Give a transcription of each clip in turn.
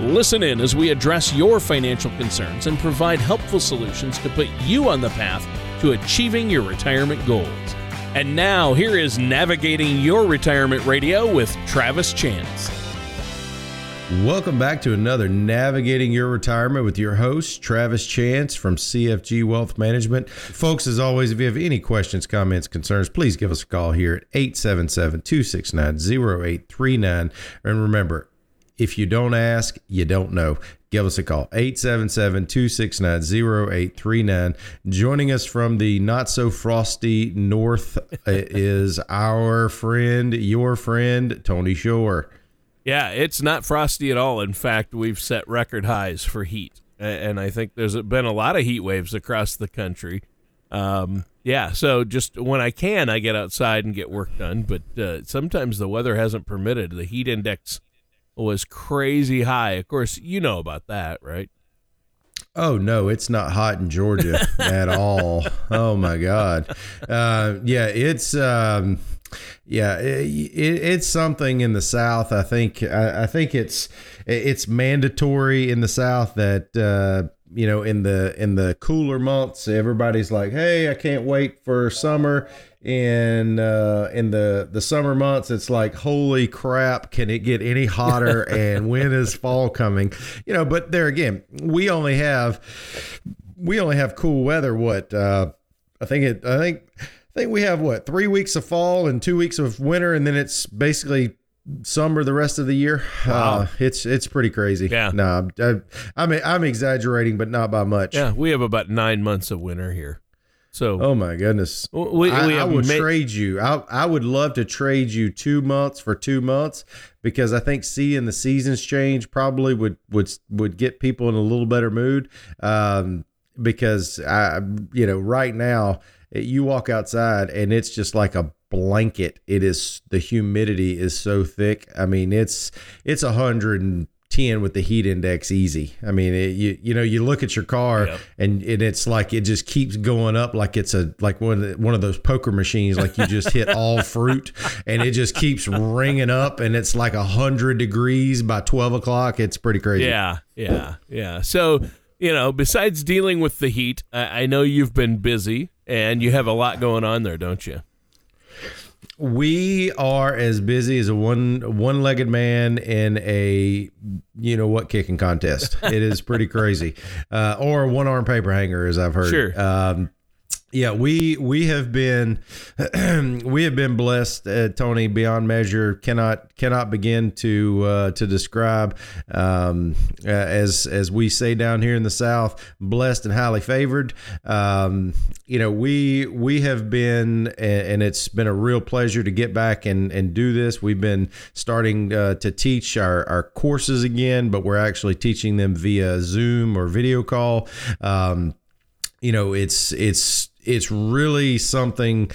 Listen in as we address your financial concerns and provide helpful solutions to put you on the path to achieving your retirement goals. And now, here is Navigating Your Retirement Radio with Travis Chance. Welcome back to another Navigating Your Retirement with your host, Travis Chance from CFG Wealth Management. Folks, as always, if you have any questions, comments, concerns, please give us a call here at 877 269 0839. And remember, if you don't ask, you don't know. Give us a call, 877 269 0839. Joining us from the not so frosty north is our friend, your friend, Tony Shore. Yeah, it's not frosty at all. In fact, we've set record highs for heat. And I think there's been a lot of heat waves across the country. Um, yeah, so just when I can, I get outside and get work done. But uh, sometimes the weather hasn't permitted. The heat index was crazy high. Of course, you know about that, right? Oh no, it's not hot in Georgia at all. Oh my god. Uh, yeah, it's um, yeah, it, it, it's something in the South. I think I, I, think it's it's mandatory in the South that uh, you know in the in the cooler months everybody's like, hey, I can't wait for summer. In uh, in the the summer months it's like holy crap can it get any hotter and when is fall coming? You know but there again we only have we only have cool weather what uh, i think it i think i think we have what three weeks of fall and two weeks of winter and then it's basically summer the rest of the year wow. Uh, it's it's pretty crazy yeah no I, I'm, I'm exaggerating but not by much yeah we have about nine months of winter here so, oh my goodness, we, we I, I would trade you. I I would love to trade you two months for two months because I think seeing the seasons change probably would would would get people in a little better mood. Um, because I, you know, right now you walk outside and it's just like a blanket. It is the humidity is so thick. I mean, it's it's a hundred and 10 with the heat index easy. I mean, it, you you know, you look at your car yep. and, and it's like it just keeps going up like it's a like one of the, one of those poker machines like you just hit all fruit and it just keeps ringing up and it's like a hundred degrees by 12 o'clock. It's pretty crazy. Yeah, yeah, yeah. So you know, besides dealing with the heat, I, I know you've been busy and you have a lot going on there, don't you? We are as busy as a one one legged man in a you know what kicking contest. it is pretty crazy, uh, or one arm paper hanger, as I've heard. Sure. Um, yeah, we we have been we have been blessed, uh, Tony, beyond measure. Cannot cannot begin to uh, to describe. Um, uh, as as we say down here in the South, blessed and highly favored. Um, you know, we we have been, and it's been a real pleasure to get back and and do this. We've been starting uh, to teach our our courses again, but we're actually teaching them via Zoom or video call. Um, you know, it's it's it's really something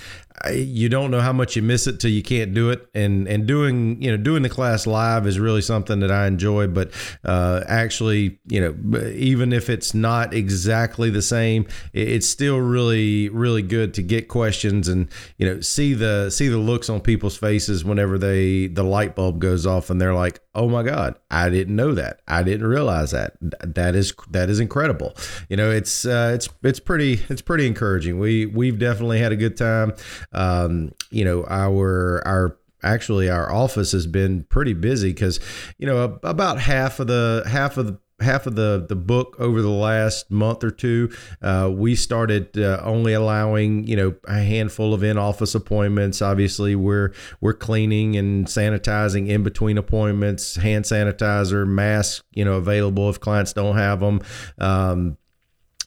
you don't know how much you miss it till you can't do it. And and doing you know doing the class live is really something that I enjoy. But uh, actually you know even if it's not exactly the same it's still really really good to get questions and you know see the see the looks on people's faces whenever they the light bulb goes off and they're like oh my god I didn't know that. I didn't realize that. That is that is incredible. You know it's uh, it's it's pretty it's pretty encouraging. We we've definitely had a good time um, you know, our our actually our office has been pretty busy because you know about half of the half of the half of the the book over the last month or two uh, we started uh, only allowing you know a handful of in office appointments. Obviously we're we're cleaning and sanitizing in between appointments hand sanitizer masks you know available if clients don't have them um,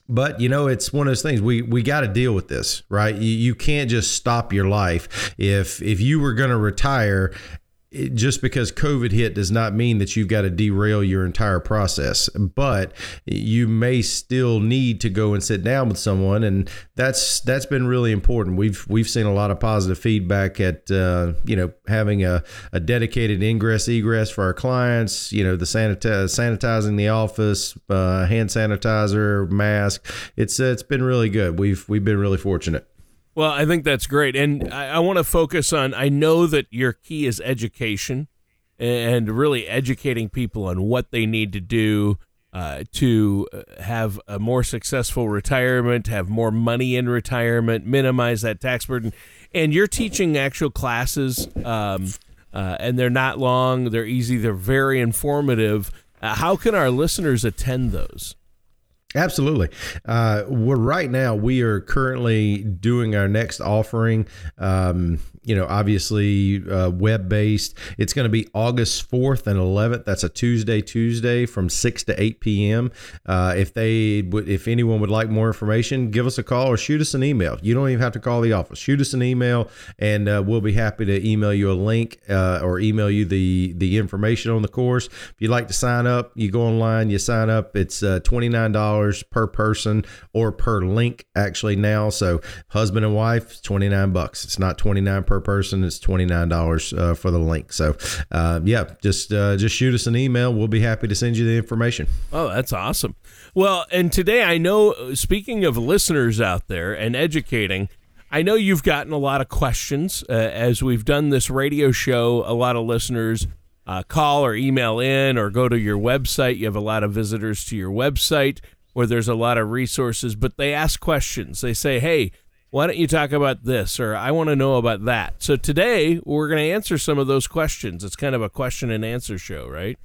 but you know it's one of those things we we got to deal with this right? You, you can't just stop your life. If if you were going to retire it, just because COVID hit does not mean that you've got to derail your entire process, but you may still need to go and sit down with someone, and that's that's been really important. We've we've seen a lot of positive feedback at uh, you know having a, a dedicated ingress egress for our clients. You know the sanitize, sanitizing the office, uh, hand sanitizer, mask. It's uh, it's been really good. We've we've been really fortunate. Well, I think that's great. And I, I want to focus on I know that your key is education and really educating people on what they need to do uh, to uh, have a more successful retirement, have more money in retirement, minimize that tax burden. And you're teaching actual classes, um, uh, and they're not long, they're easy, they're very informative. Uh, how can our listeners attend those? Absolutely. Uh, we're right now. We are currently doing our next offering. Um, you know, obviously uh, web based. It's going to be August 4th and 11th. That's a Tuesday, Tuesday from 6 to 8 p.m. Uh, if they if anyone would like more information, give us a call or shoot us an email. You don't even have to call the office. Shoot us an email, and uh, we'll be happy to email you a link uh, or email you the the information on the course. If you'd like to sign up, you go online, you sign up. It's uh, twenty nine dollars per person or per link actually now. So husband and wife, twenty nine bucks. It's not twenty nine per person. It's twenty nine dollars uh, for the link. So, uh, yeah, just uh, just shoot us an email. We'll be happy to send you the information. Oh, that's awesome. Well, and today I know. Speaking of listeners out there and educating. I know you've gotten a lot of questions uh, as we've done this radio show. A lot of listeners uh, call or email in or go to your website. You have a lot of visitors to your website where there's a lot of resources, but they ask questions. They say, hey, why don't you talk about this? or i want to know about that. So today we're going to answer some of those questions. It's kind of a question and answer show right?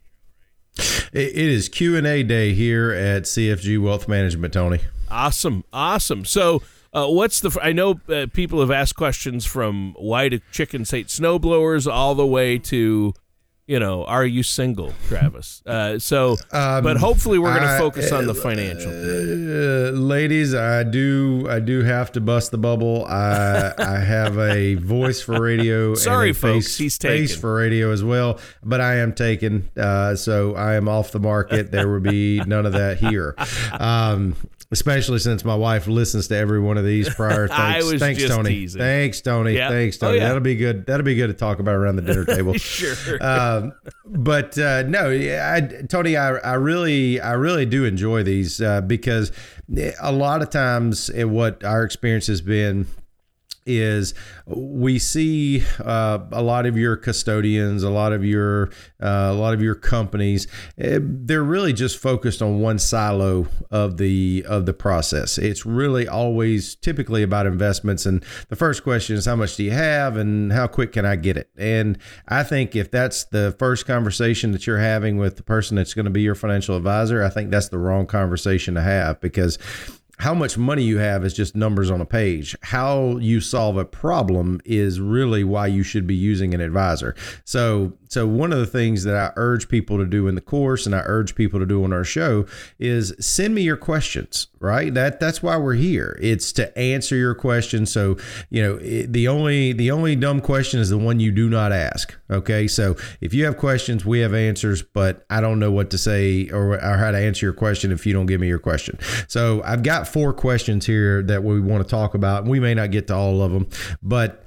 It is q&a day here at cfg wealth management tony. Awesome. Awesome. So uh, what's the i know uh, people have asked questions from why do chickens hate snowblowers all the way to you know, are you single, Travis? Uh, so, um, but hopefully, we're going to focus on the financial. Uh, ladies, I do, I do have to bust the bubble. I, I have a voice for radio. Sorry, folks, face, he's taken. face for radio as well, but I am taken. Uh, so I am off the market. There will be none of that here. Um, especially since my wife listens to every one of these prior. Thanks, thanks, Tony. Teasing. Thanks, Tony. Yep. Thanks, Tony. Oh, yeah. That'll be good. That'll be good to talk about around the dinner table. sure. Um, but uh, no, I, Tony, I, I really, I really do enjoy these uh, because a lot of times, what our experience has been is we see uh, a lot of your custodians, a lot of your uh, a lot of your companies, eh, they're really just focused on one silo of the of the process. It's really always typically about investments, and the first question is how much do you have, and how quick can I get it? And I think if that's the first conversation that you're having with the person that's going to be your financial advisor, I think that's the wrong conversation to have because how much money you have is just numbers on a page. How you solve a problem is really why you should be using an advisor. So, so one of the things that I urge people to do in the course and I urge people to do on our show is send me your questions, right? That that's why we're here. It's to answer your questions. So, you know, it, the only the only dumb question is the one you do not ask. Okay? So, if you have questions, we have answers, but I don't know what to say or, or how to answer your question if you don't give me your question. So, I've got four questions here that we want to talk about. We may not get to all of them, but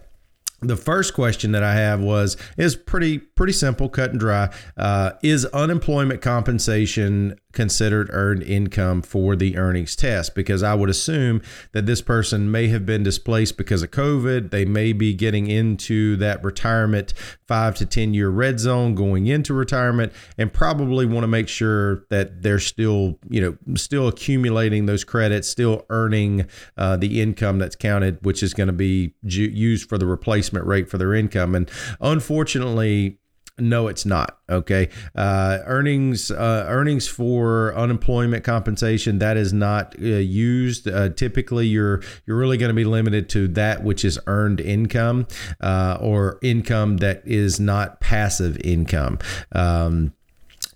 the first question that I have was is pretty pretty simple, cut and dry. Uh, is unemployment compensation considered earned income for the earnings test? Because I would assume that this person may have been displaced because of COVID. They may be getting into that retirement five to 10 year red zone going into retirement and probably want to make sure that they're still, you know, still accumulating those credits, still earning uh, the income that's counted, which is going to be ju- used for the replacement rate for their income. And unfortunately, no, it's not. Okay, uh, earnings uh, earnings for unemployment compensation that is not uh, used. Uh, typically, you're you're really going to be limited to that which is earned income uh, or income that is not passive income. Um,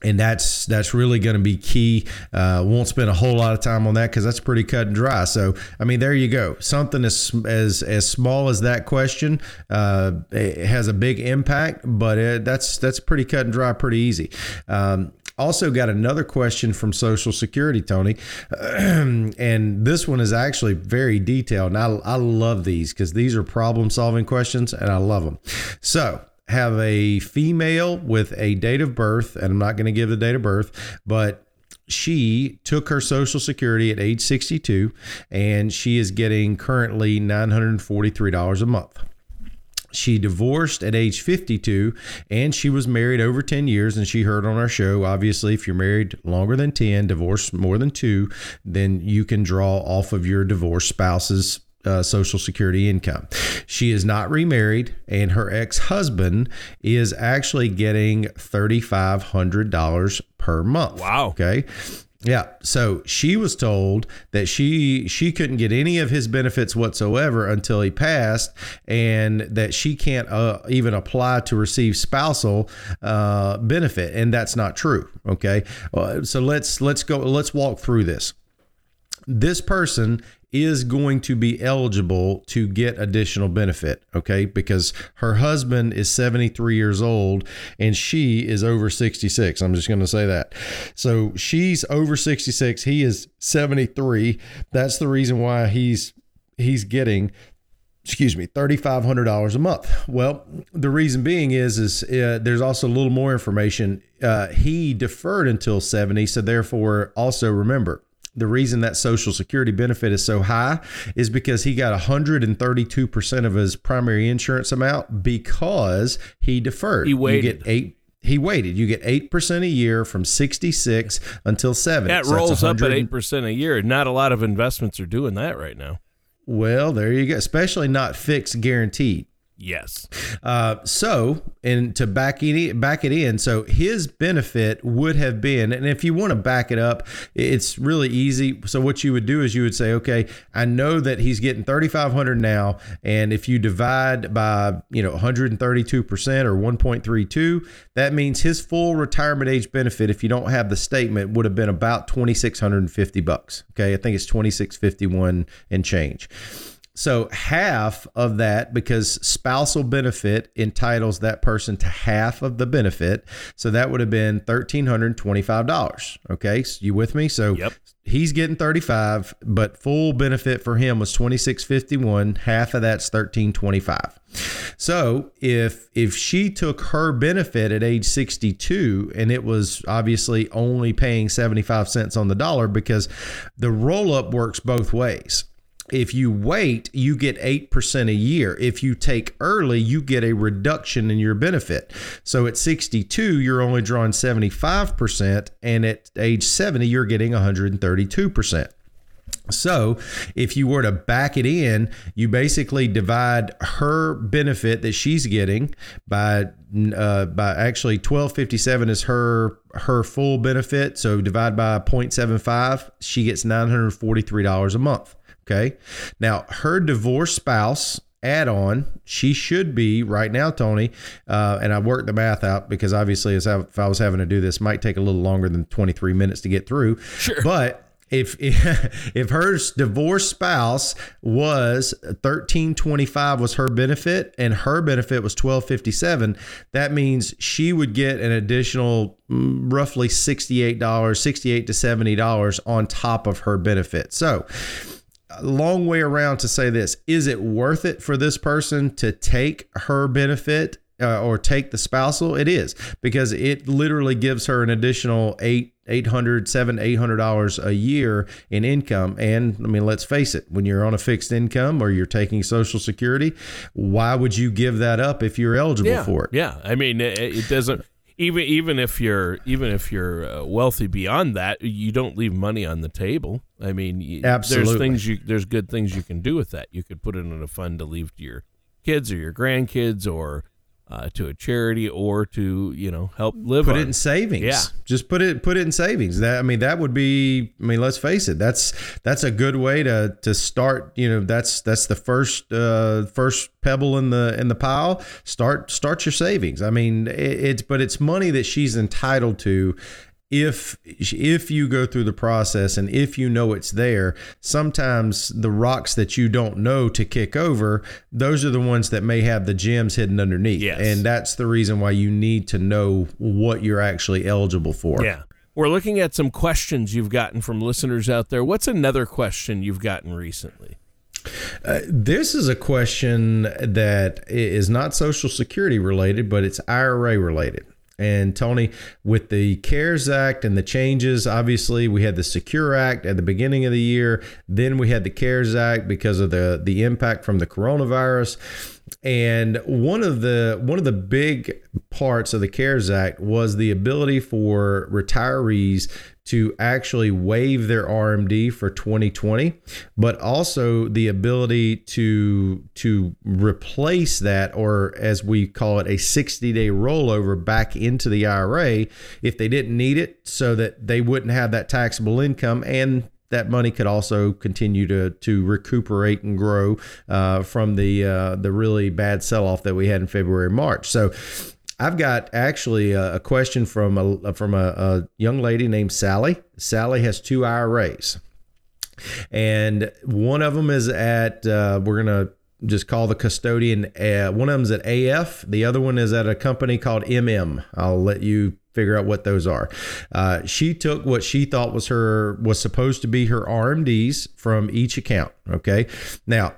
and that's that's really going to be key. Uh, won't spend a whole lot of time on that because that's pretty cut and dry. So I mean, there you go. Something as as as small as that question uh, has a big impact, but it, that's that's pretty cut and dry, pretty easy. Um, also got another question from social security tony and this one is actually very detailed and i, I love these because these are problem solving questions and i love them so have a female with a date of birth, and I'm not going to give the date of birth, but she took her social security at age 62 and she is getting currently $943 a month. She divorced at age 52 and she was married over 10 years. And she heard on our show obviously, if you're married longer than 10, divorced more than two, then you can draw off of your divorced spouse's uh, Social Security income. She is not remarried, and her ex husband is actually getting $3,500 per month. Wow. Okay. Yeah. So she was told that she she couldn't get any of his benefits whatsoever until he passed, and that she can't uh, even apply to receive spousal uh, benefit, and that's not true. Okay. Uh, so let's let's go. Let's walk through this. This person is going to be eligible to get additional benefit, okay? Because her husband is 73 years old and she is over 66. I'm just going to say that. So she's over 66, he is 73. That's the reason why he's he's getting excuse me $3500 a month well the reason being is is uh, there's also a little more information uh, he deferred until 70 so therefore also remember the reason that social security benefit is so high is because he got 132% of his primary insurance amount because he deferred. He waited. You get eight he waited. You get eight percent a year from sixty six until seventy. That so rolls up at eight percent a year. Not a lot of investments are doing that right now. Well, there you go. Especially not fixed guaranteed. Yes. Uh, so, and to back it back it in, so his benefit would have been, and if you want to back it up, it's really easy. So what you would do is you would say, okay, I know that he's getting thirty five hundred now, and if you divide by you know one hundred and thirty two percent or one point three two, that means his full retirement age benefit, if you don't have the statement, would have been about twenty six hundred and fifty bucks. Okay, I think it's twenty six fifty one and change. So half of that, because spousal benefit entitles that person to half of the benefit. So that would have been thirteen hundred twenty-five dollars. Okay, so you with me? So yep. he's getting thirty-five, but full benefit for him was twenty-six fifty-one. Half of that's thirteen twenty-five. So if if she took her benefit at age 62 and it was obviously only paying 75 cents on the dollar because the roll up works both ways if you wait, you get 8% a year. If you take early, you get a reduction in your benefit. So at 62, you're only drawing 75%, and at age 70, you're getting 132%. So, if you were to back it in, you basically divide her benefit that she's getting by uh, by actually 1257 is her her full benefit. So divide by 0.75, she gets $943 a month. Okay. Now, her divorced spouse add on, she should be right now, Tony. Uh, and I worked the math out because obviously, as I, if I was having to do this, might take a little longer than 23 minutes to get through. Sure. But if if her divorced spouse was 1325 was her benefit and her benefit was 1257 that means she would get an additional mm, roughly $68 68 to $70 on top of her benefit so long way around to say this. Is it worth it for this person to take her benefit uh, or take the spousal? It is because it literally gives her an additional eight 800 7 800 dollars a year in income. And i mean let's face it when you're on a fixed income or you're taking social security why would you give that up if you're eligible yeah, for it? yeah. I mean it, it doesn't even even if you're even if you're uh, wealthy beyond that, you don't leave money on the table. I mean, Absolutely. there's things you there's good things you can do with that. You could put it in a fund to leave to your kids or your grandkids or uh, to a charity or to you know help live. Put on. it in savings. Yeah. just put it put it in savings. That I mean, that would be. I mean, let's face it. That's that's a good way to to start. You know, that's that's the first uh, first pebble in the in the pile. Start start your savings. I mean, it, it's but it's money that she's entitled to if if you go through the process and if you know it's there sometimes the rocks that you don't know to kick over those are the ones that may have the gems hidden underneath Yes. and that's the reason why you need to know what you're actually eligible for Yeah. We're looking at some questions you've gotten from listeners out there. What's another question you've gotten recently? Uh, this is a question that is not social security related but it's IRA related and Tony, with the CARES Act and the changes, obviously we had the Secure Act at the beginning of the year. Then we had the CARES Act because of the the impact from the coronavirus. And one of the one of the big parts of the CARES Act was the ability for retirees to actually waive their RMD for 2020, but also the ability to to replace that or as we call it a 60-day rollover back into the IRA if they didn't need it so that they wouldn't have that taxable income and that money could also continue to to recuperate and grow uh, from the uh, the really bad sell off that we had in February March. So I've got actually a, a question from a from a, a young lady named Sally. Sally has two IRAs, and one of them is at uh, we're gonna just call the custodian. Uh, one of them's at AF. The other one is at a company called MM. I'll let you figure out what those are. Uh, she took what she thought was her was supposed to be her RMDs from each account. Okay, now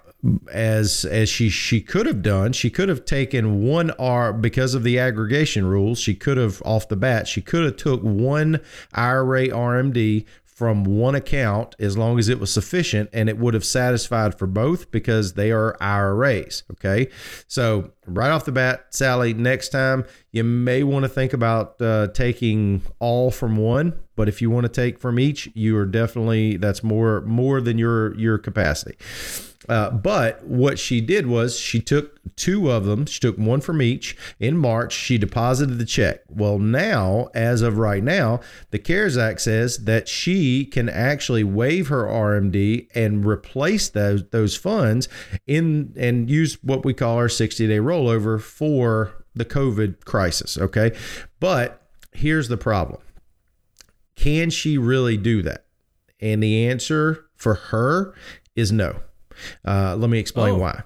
as as she she could have done she could have taken one r because of the aggregation rules she could have off the bat she could have took one ira rmd from one account as long as it was sufficient and it would have satisfied for both because they are IRAs. Okay. So, right off the bat, Sally, next time you may want to think about uh, taking all from one. But if you want to take from each, you are definitely that's more more than your your capacity. Uh, but what she did was she took two of them. She took one from each in March. She deposited the check. Well, now, as of right now, the CARES Act says that she can actually waive her RMD and replace those those funds in and use what we call our 60 day rollover for the COVID crisis. Okay, but here's the problem: Can she really do that? And the answer for her is no. Uh, let me explain Oh. why.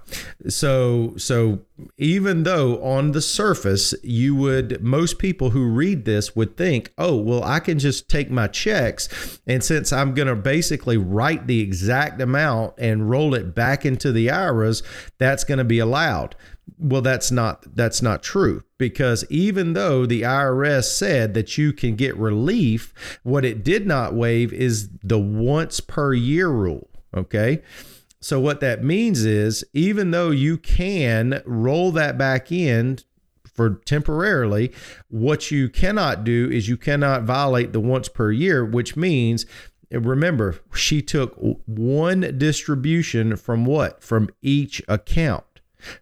So, so even though on the surface you would, most people who read this would think, oh, well, I can just take my checks, and since I'm going to basically write the exact amount and roll it back into the IRAs, that's going to be allowed. Well, that's not that's not true because even though the IRS said that you can get relief, what it did not waive is the once per year rule. Okay. So what that means is even though you can roll that back in for temporarily, what you cannot do is you cannot violate the once per year, which means remember, she took one distribution from what? From each account.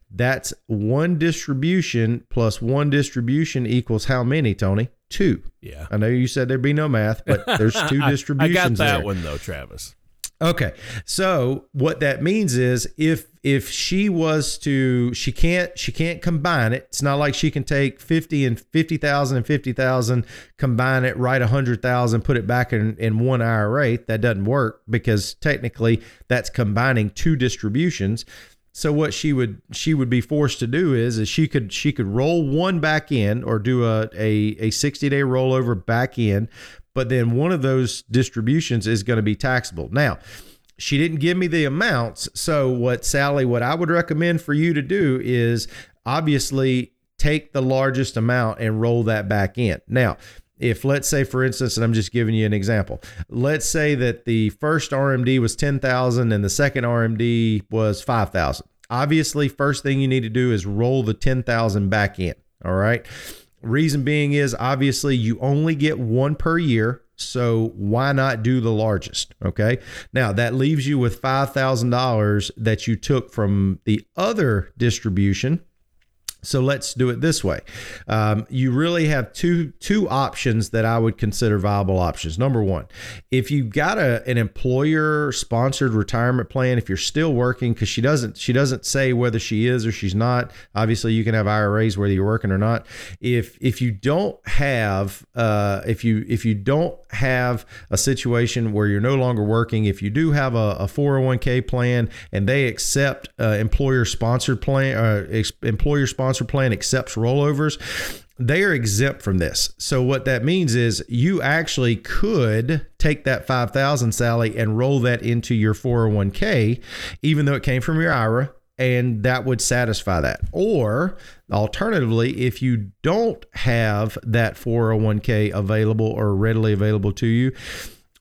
That's one distribution plus one distribution equals how many, Tony? Two. Yeah. I know you said there'd be no math, but there's two distributions I got that there. one though, Travis. Okay. So what that means is if if she was to she can't she can't combine it. It's not like she can take 50 and 50,000 and 50,000 combine it write 100,000 put it back in in one IRA. That doesn't work because technically that's combining two distributions. So what she would she would be forced to do is is she could she could roll one back in or do a a, a 60 day rollover back in, but then one of those distributions is going to be taxable. Now, she didn't give me the amounts. So what Sally, what I would recommend for you to do is obviously take the largest amount and roll that back in. Now, if let's say for instance and i'm just giving you an example let's say that the first rmd was 10000 and the second rmd was 5000 obviously first thing you need to do is roll the 10000 back in all right reason being is obviously you only get one per year so why not do the largest okay? Now that leaves you with $5000 that you took from the other distribution So let's do it this way. Um, you really have two two options that I would consider viable options. Number one, if you've got a, an employer sponsored retirement plan, if you're still working, because she doesn't she doesn't say whether she is or she's not. Obviously, you can have IRAs whether you're working or not. If if you don't have uh, if you if you don't have a situation where you're no longer working, if you do have a, a 401k plan and they accept uh, employer sponsored plan, uh, employer sponsored sponsor plan accepts rollovers, they are exempt from this. So what that means is you actually could take that 5000 Sally and roll that into your 401k even though it came from your IRA and that would satisfy that. Or alternatively, if you don't have that 401k available or readily available to you,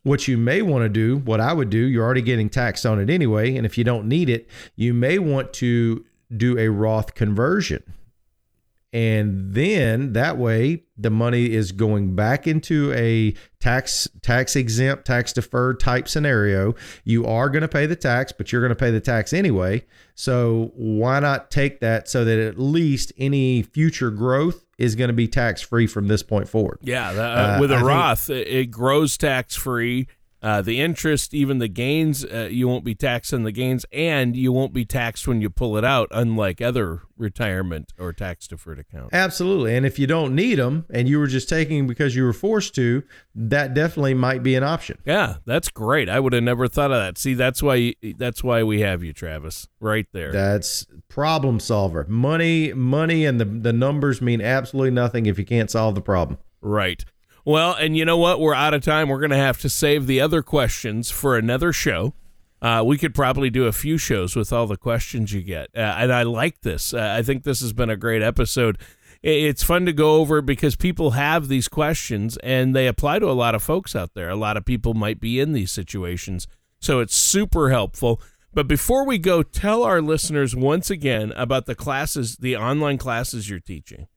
what you may want to do, what I would do, you're already getting taxed on it anyway. And if you don't need it, you may want to do a Roth conversion. And then that way the money is going back into a tax tax exempt, tax deferred type scenario. You are going to pay the tax, but you're going to pay the tax anyway. So why not take that so that at least any future growth is going to be tax free from this point forward? Yeah, uh, with a I Roth, think, it grows tax free uh, the interest, even the gains, uh, you won't be taxed on the gains, and you won't be taxed when you pull it out, unlike other retirement or tax deferred accounts. Absolutely. And if you don't need them and you were just taking because you were forced to, that definitely might be an option. Yeah, that's great. I would have never thought of that. See, that's why that's why we have you, Travis, right there. That's problem solver. Money, money, and the the numbers mean absolutely nothing if you can't solve the problem. Right. Well, and you know what? We're out of time. We're going to have to save the other questions for another show. Uh, we could probably do a few shows with all the questions you get. Uh, and I like this. Uh, I think this has been a great episode. It's fun to go over because people have these questions and they apply to a lot of folks out there. A lot of people might be in these situations. So it's super helpful. But before we go, tell our listeners once again about the classes, the online classes you're teaching.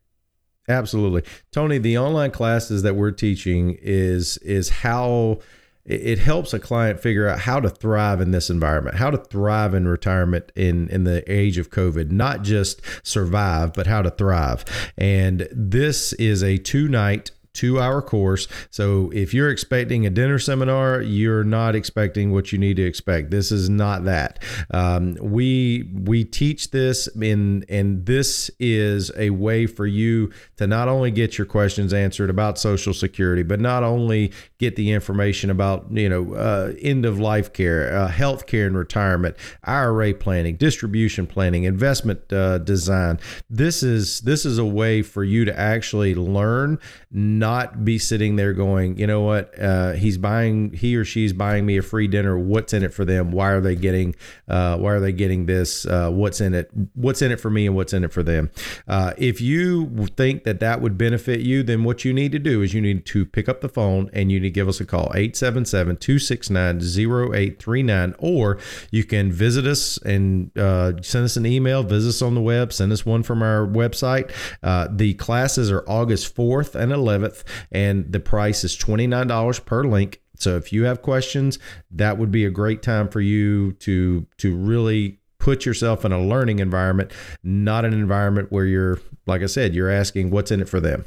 Absolutely. Tony, the online classes that we're teaching is is how it helps a client figure out how to thrive in this environment, how to thrive in retirement in in the age of COVID, not just survive, but how to thrive. And this is a two night two hour course. So if you're expecting a dinner seminar, you're not expecting what you need to expect. This is not that. Um, we we teach this in and this is a way for you to not only get your questions answered about Social Security, but not only get the information about you know uh, end of life care, uh, health care and retirement, IRA planning, distribution planning, investment uh, design. This is this is a way for you to actually learn. Not be sitting there going, you know what, uh, he's buying, he or she's buying me a free dinner. What's in it for them? Why are they getting, uh, why are they getting this? Uh, what's in it? What's in it for me and what's in it for them? Uh, if you think that that would benefit you, then what you need to do is you need to pick up the phone and you need to give us a call 877 269 0839 or you can visit us and uh, send us an email, visit us on the web, send us one from our website. Uh, the classes are August 4th and 11th and the price is $29 per link. So if you have questions, that would be a great time for you to to really put yourself in a learning environment, not an environment where you're like I said, you're asking what's in it for them.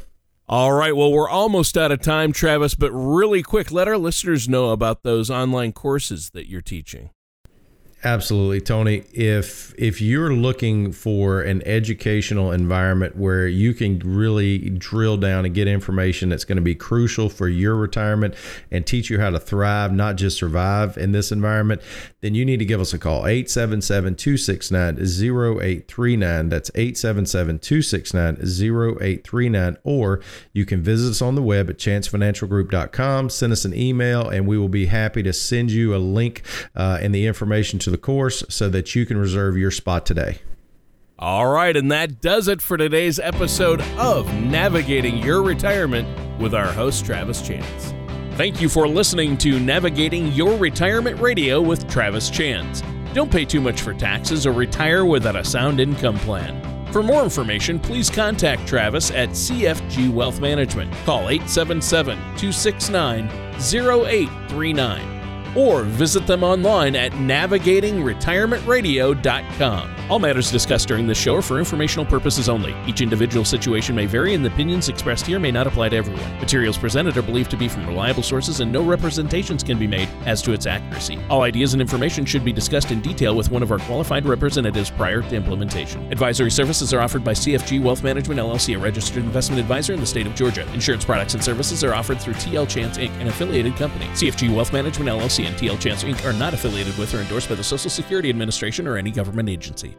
All right, well, we're almost out of time, Travis, but really quick, let our listeners know about those online courses that you're teaching. Absolutely, Tony. If if you're looking for an educational environment where you can really drill down and get information that's going to be crucial for your retirement and teach you how to thrive, not just survive in this environment, then you need to give us a call. 877-269-0839. That's 877-269-0839 or you can visit us on the web at chancefinancialgroup.com, send us an email and we will be happy to send you a link uh, and the information to the course so that you can reserve your spot today. All right, and that does it for today's episode of Navigating Your Retirement with our host, Travis Chance. Thank you for listening to Navigating Your Retirement Radio with Travis Chance. Don't pay too much for taxes or retire without a sound income plan. For more information, please contact Travis at CFG Wealth Management. Call 877 269 0839. Or visit them online at navigatingretirementradio.com. All matters discussed during this show are for informational purposes only. Each individual situation may vary, and the opinions expressed here may not apply to everyone. Materials presented are believed to be from reliable sources, and no representations can be made as to its accuracy. All ideas and information should be discussed in detail with one of our qualified representatives prior to implementation. Advisory services are offered by CFG Wealth Management LLC, a registered investment advisor in the state of Georgia. Insurance products and services are offered through TL Chance Inc., an affiliated company. CFG Wealth Management LLC and TL Chance Inc. are not affiliated with or endorsed by the Social Security Administration or any government agency.